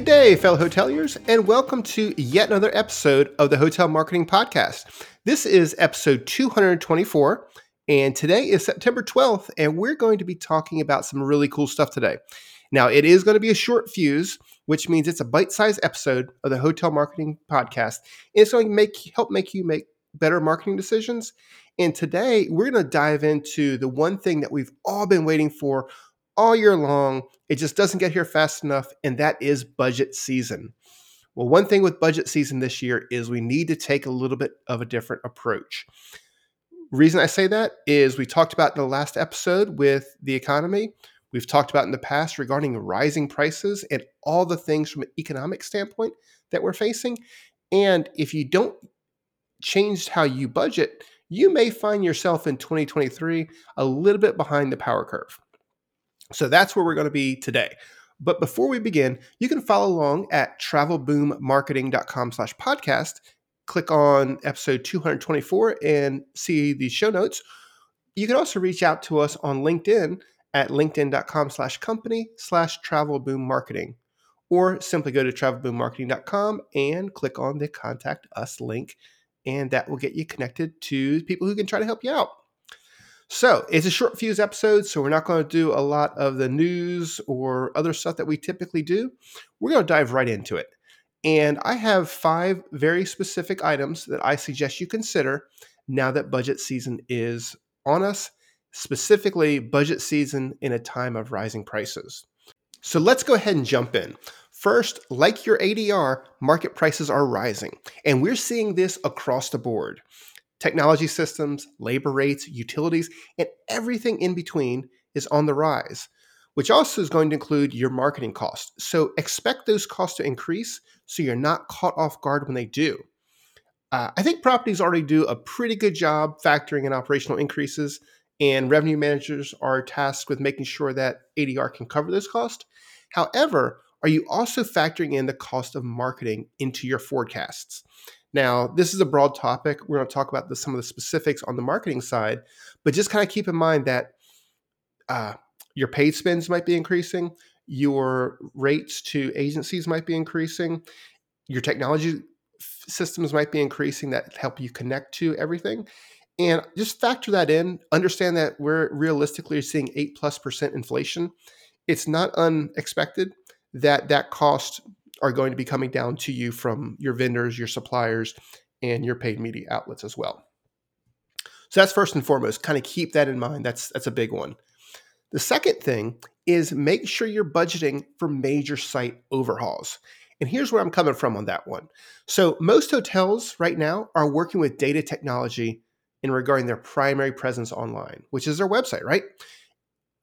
Good day, fellow hoteliers, and welcome to yet another episode of the Hotel Marketing Podcast. This is episode 224, and today is September 12th, and we're going to be talking about some really cool stuff today. Now, it is going to be a short fuse, which means it's a bite-sized episode of the Hotel Marketing Podcast. And it's going to make help make you make better marketing decisions. And today, we're going to dive into the one thing that we've all been waiting for all year long. It just doesn't get here fast enough, and that is budget season. Well, one thing with budget season this year is we need to take a little bit of a different approach. Reason I say that is we talked about in the last episode with the economy. We've talked about in the past regarding rising prices and all the things from an economic standpoint that we're facing. And if you don't change how you budget, you may find yourself in 2023 a little bit behind the power curve. So that's where we're going to be today. But before we begin, you can follow along at travelboommarketing.com slash podcast. Click on episode 224 and see the show notes. You can also reach out to us on LinkedIn at linkedin.com slash company slash travelboommarketing. Or simply go to travelboommarketing.com and click on the contact us link. And that will get you connected to people who can try to help you out. So it's a short fuse episode, so we're not going to do a lot of the news or other stuff that we typically do. We're going to dive right into it. And I have five very specific items that I suggest you consider now that budget season is on us, specifically budget season in a time of rising prices. So let's go ahead and jump in. First, like your ADR, market prices are rising, and we're seeing this across the board technology systems, labor rates, utilities, and everything in between is on the rise, which also is going to include your marketing costs. So expect those costs to increase so you're not caught off guard when they do. Uh, I think properties already do a pretty good job factoring in operational increases, and revenue managers are tasked with making sure that ADR can cover those costs. However, are you also factoring in the cost of marketing into your forecasts? Now, this is a broad topic. We're going to talk about the, some of the specifics on the marketing side, but just kind of keep in mind that uh, your paid spends might be increasing, your rates to agencies might be increasing, your technology systems might be increasing that help you connect to everything. And just factor that in. Understand that we're realistically seeing eight plus percent inflation. It's not unexpected that that cost are going to be coming down to you from your vendors, your suppliers, and your paid media outlets as well. So that's first and foremost. Kind of keep that in mind. That's that's a big one. The second thing is make sure you're budgeting for major site overhauls. And here's where I'm coming from on that one. So most hotels right now are working with data technology in regarding their primary presence online, which is their website, right?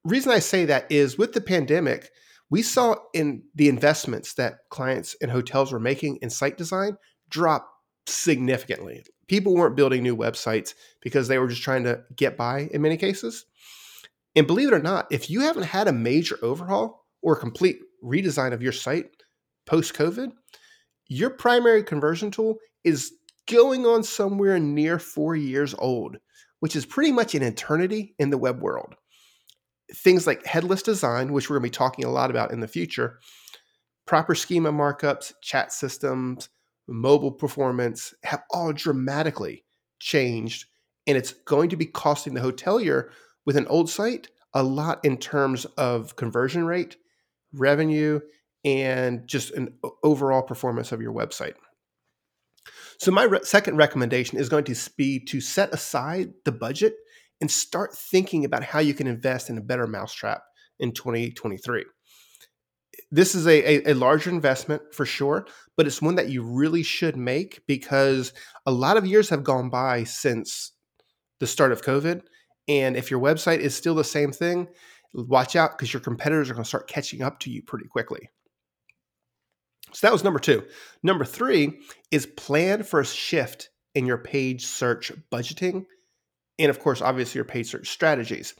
Reason I say that is with the pandemic, we saw in the investments that clients and hotels were making in site design drop significantly. People weren't building new websites because they were just trying to get by in many cases. And believe it or not, if you haven't had a major overhaul or complete redesign of your site post COVID, your primary conversion tool is going on somewhere near four years old, which is pretty much an eternity in the web world things like headless design, which we're going to be talking a lot about in the future, proper schema markups, chat systems, mobile performance have all dramatically changed. And it's going to be costing the hotelier with an old site a lot in terms of conversion rate, revenue, and just an overall performance of your website. So, my re- second recommendation is going to be to set aside the budget and start thinking about how you can invest in a better mousetrap in 2023. This is a, a, a, larger investment for sure, but it's one that you really should make because a lot of years have gone by since the start of COVID. And if your website is still the same thing, watch out because your competitors are going to start catching up to you pretty quickly. So that was number two. Number three is plan for a shift in your paid search budgeting and of course, obviously, your paid search strategies.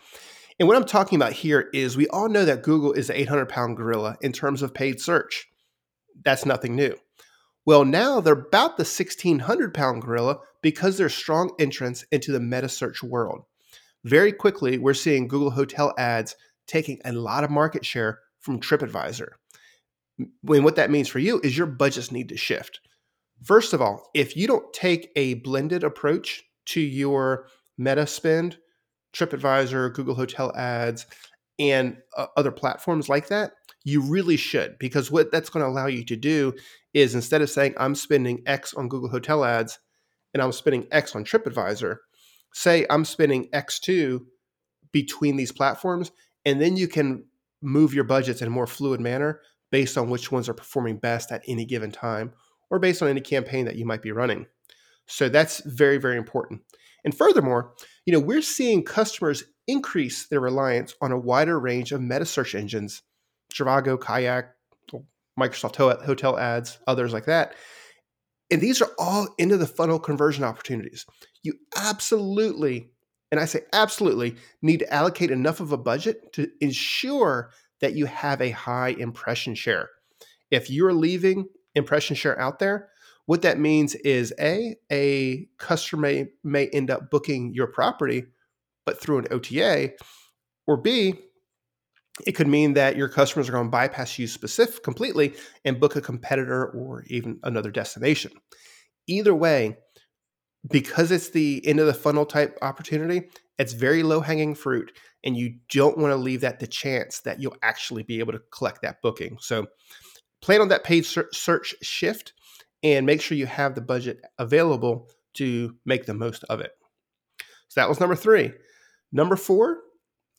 And what I'm talking about here is we all know that Google is the 800 pound gorilla in terms of paid search. That's nothing new. Well, now they're about the 1600 pound gorilla because they're strong entrance into the meta search world. Very quickly, we're seeing Google Hotel ads taking a lot of market share from TripAdvisor. When what that means for you is your budgets need to shift. First of all, if you don't take a blended approach to your meta spend, TripAdvisor, Google Hotel Ads, and uh, other platforms like that, you really should because what that's going to allow you to do is instead of saying I'm spending X on Google Hotel Ads and I'm spending X on TripAdvisor, say I'm spending X2 between these platforms, and then you can move your budgets in a more fluid manner based on which ones are performing best at any given time or based on any campaign that you might be running. So that's very, very important. And furthermore, you know, we're seeing customers increase their reliance on a wider range of meta search engines, Trivago, Kayak, Microsoft Hotel Ads, others like that. And these are all into the funnel conversion opportunities. You absolutely, and I say absolutely, need to allocate enough of a budget to ensure that you have a high impression share. If you're leaving impression share out there, what that means is a a customer may, may end up booking your property, but through an OTA, or B, it could mean that your customers are going to bypass you specific completely and book a competitor or even another destination. Either way, because it's the end of the funnel type opportunity, it's very low hanging fruit, and you don't want to leave that to chance that you'll actually be able to collect that booking. So, plan on that paid search shift and make sure you have the budget available to make the most of it. So, that was number three. Number four,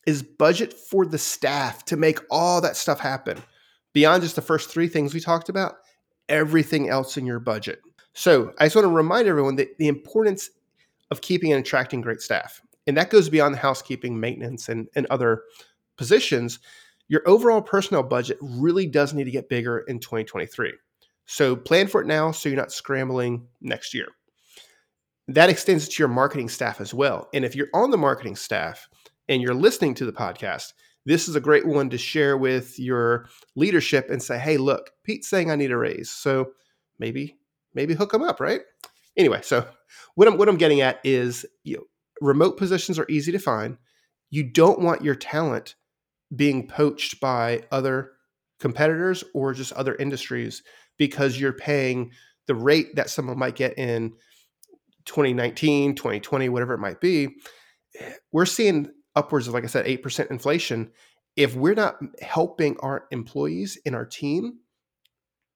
is budget for the staff to make all that stuff happen. Beyond just the first three things we talked about, everything else in your budget. So I just want to remind everyone that the importance of keeping and attracting great staff. And that goes beyond the housekeeping, maintenance, and, and other positions. Your overall personnel budget really does need to get bigger in 2023. So plan for it now so you're not scrambling next year. That extends to your marketing staff as well. And if you're on the marketing staff, and you're listening to the podcast, this is a great one to share with your leadership and say, hey, look, Pete's saying I need a raise. So maybe, maybe hook them up, right? Anyway, so what I'm what I'm getting at is you know, remote positions are easy to find. You don't want your talent being poached by other competitors or just other industries because you're paying the rate that someone might get in 2019, 2020, whatever it might be. We're seeing upwards of, like I said, 8% inflation, if we're not helping our employees in our team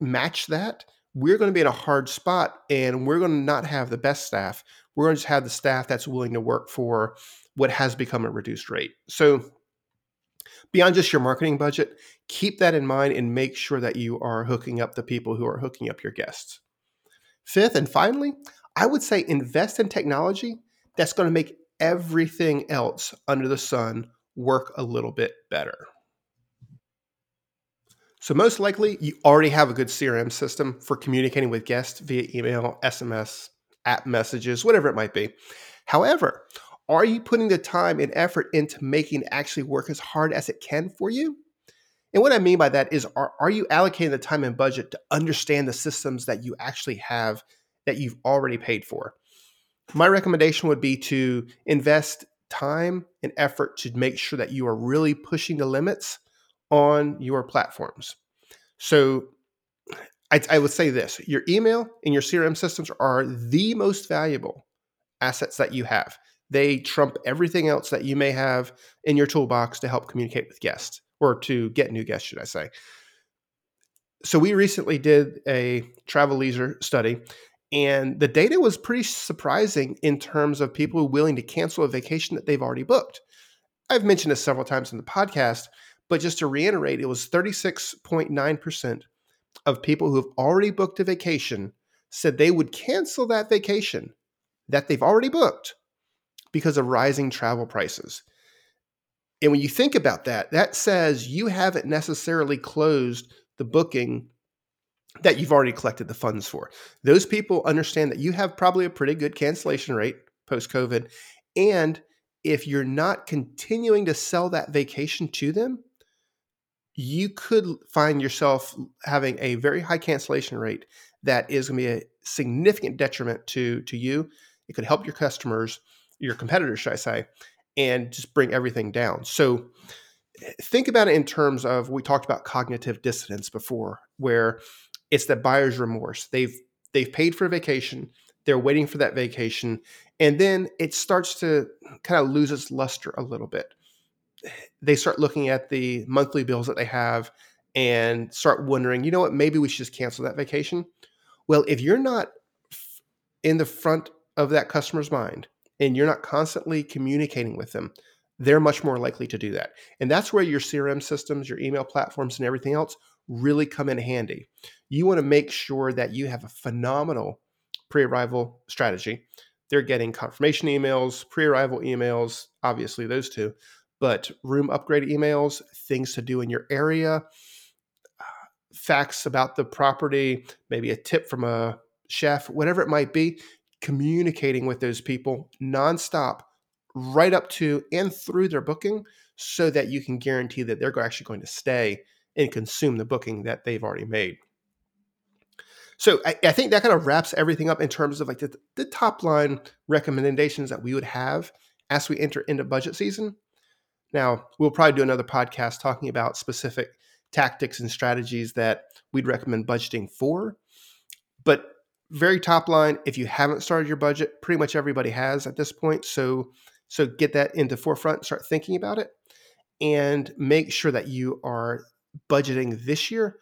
match that, we're going to be in a hard spot and we're going to not have the best staff. We're going to just have the staff that's willing to work for what has become a reduced rate. So, beyond just your marketing budget, keep that in mind and make sure that you are hooking up the people who are hooking up your guests. Fifth and finally, I would say invest in technology that's going to make everything else under the sun work a little bit better. So, most likely, you already have a good CRM system for communicating with guests via email, SMS, app messages, whatever it might be. However, are you putting the time and effort into making actually work as hard as it can for you? And what I mean by that is, are, are you allocating the time and budget to understand the systems that you actually have that you've already paid for? my recommendation would be to invest time and effort to make sure that you are really pushing the limits on your platforms. So I, I, would say this your email and your CRM systems are the most valuable assets that you have. They trump everything else that you may have in your toolbox to help communicate with guests or to get new guests, should I say. So, we recently did a travel leisure study, and the data was pretty surprising in terms of people willing to cancel a vacation that they've already booked. I've mentioned this several times in the podcast, but just to reiterate, it was 36.9% of people who have already booked a vacation said they would cancel that vacation that they've already booked because of rising travel prices. And when you think about that, that says you haven't necessarily closed the booking that you've already collected the funds for. Those people understand that you have probably a pretty good cancellation rate post COVID. And if you're not continuing to sell that vacation to them, you could find yourself having a very high cancellation rate that is going to be a significant detriment to, to you. It could help your customers, your competitors, should I say, and just bring everything down. So think about it in terms of we talked about cognitive dissonance before, where it's the buyer's remorse. They've they've paid for a vacation, they're waiting for that vacation, and then it starts to kind of lose its luster a little bit. They start looking at the monthly bills that they have and start wondering, you know what, maybe we should just cancel that vacation. Well, if you're not in the front of that customer's mind and you're not constantly communicating with them, they're much more likely to do that. And that's where your CRM systems, your email platforms, and everything else really come in handy. You want to make sure that you have a phenomenal pre arrival strategy. They're getting confirmation emails, pre arrival emails, obviously, those two, but room upgrade emails, things to do in your area, uh, facts about the property, maybe a tip from a chef, whatever it might be, communicating with those people nonstop right up to and through their booking so that you can guarantee that they're actually going to stay and consume the booking that they've already made. So I, I think that kind of wraps everything up in terms of like the, the top line recommendations that we would have as we enter into budget season. Now, we'll probably do another podcast talking about specific tactics and strategies that we'd recommend budgeting for. But very top line, if you haven't started your budget, pretty much everybody has at this point. So so get that into forefront, start thinking about it, and make sure that you are budgeting this year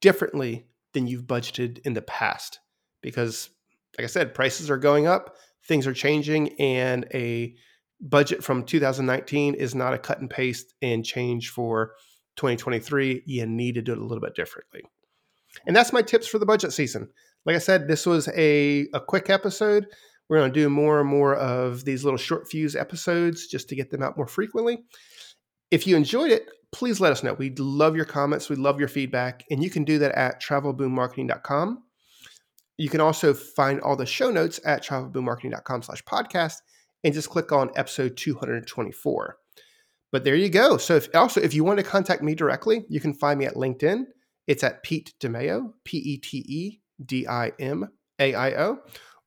differently than you've budgeted in the past. Because, like I said, prices are going up, things are changing, and a budget from 2019 is not a cut and paste and change for 2023. You need to do it a little bit differently. And that's my tips for the budget season. Like I said, this was a, a quick episode. We're going to do more and more of these little short fuse episodes just to get them out more frequently. If you enjoyed it, please let us know. We'd love your comments. We'd love your feedback. And you can do that at travelboommarketing.com. You can also find all the show notes at travelboommarketing.com slash podcast and just click on episode 224. But there you go. So if also if you want to contact me directly, you can find me at LinkedIn. It's at Pete DiMaio, P E T E D I M A I O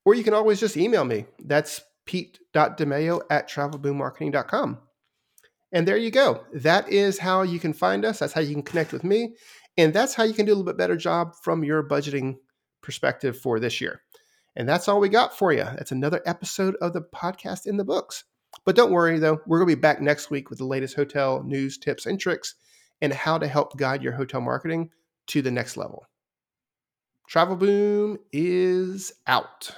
or you can always just email me. That's pete.dimaio at travelboommarketing.com. And there you go. That is how you can find us. That's how you can connect with me. And that's how you can do a little bit better job from your budgeting perspective for this year. And that's all we got for you. That's another episode of the podcast in the books. But don't worry, though, we're going to be back next week with the latest hotel news, tips, and tricks and how to help guide your hotel marketing to the next level. Travel Boom is out.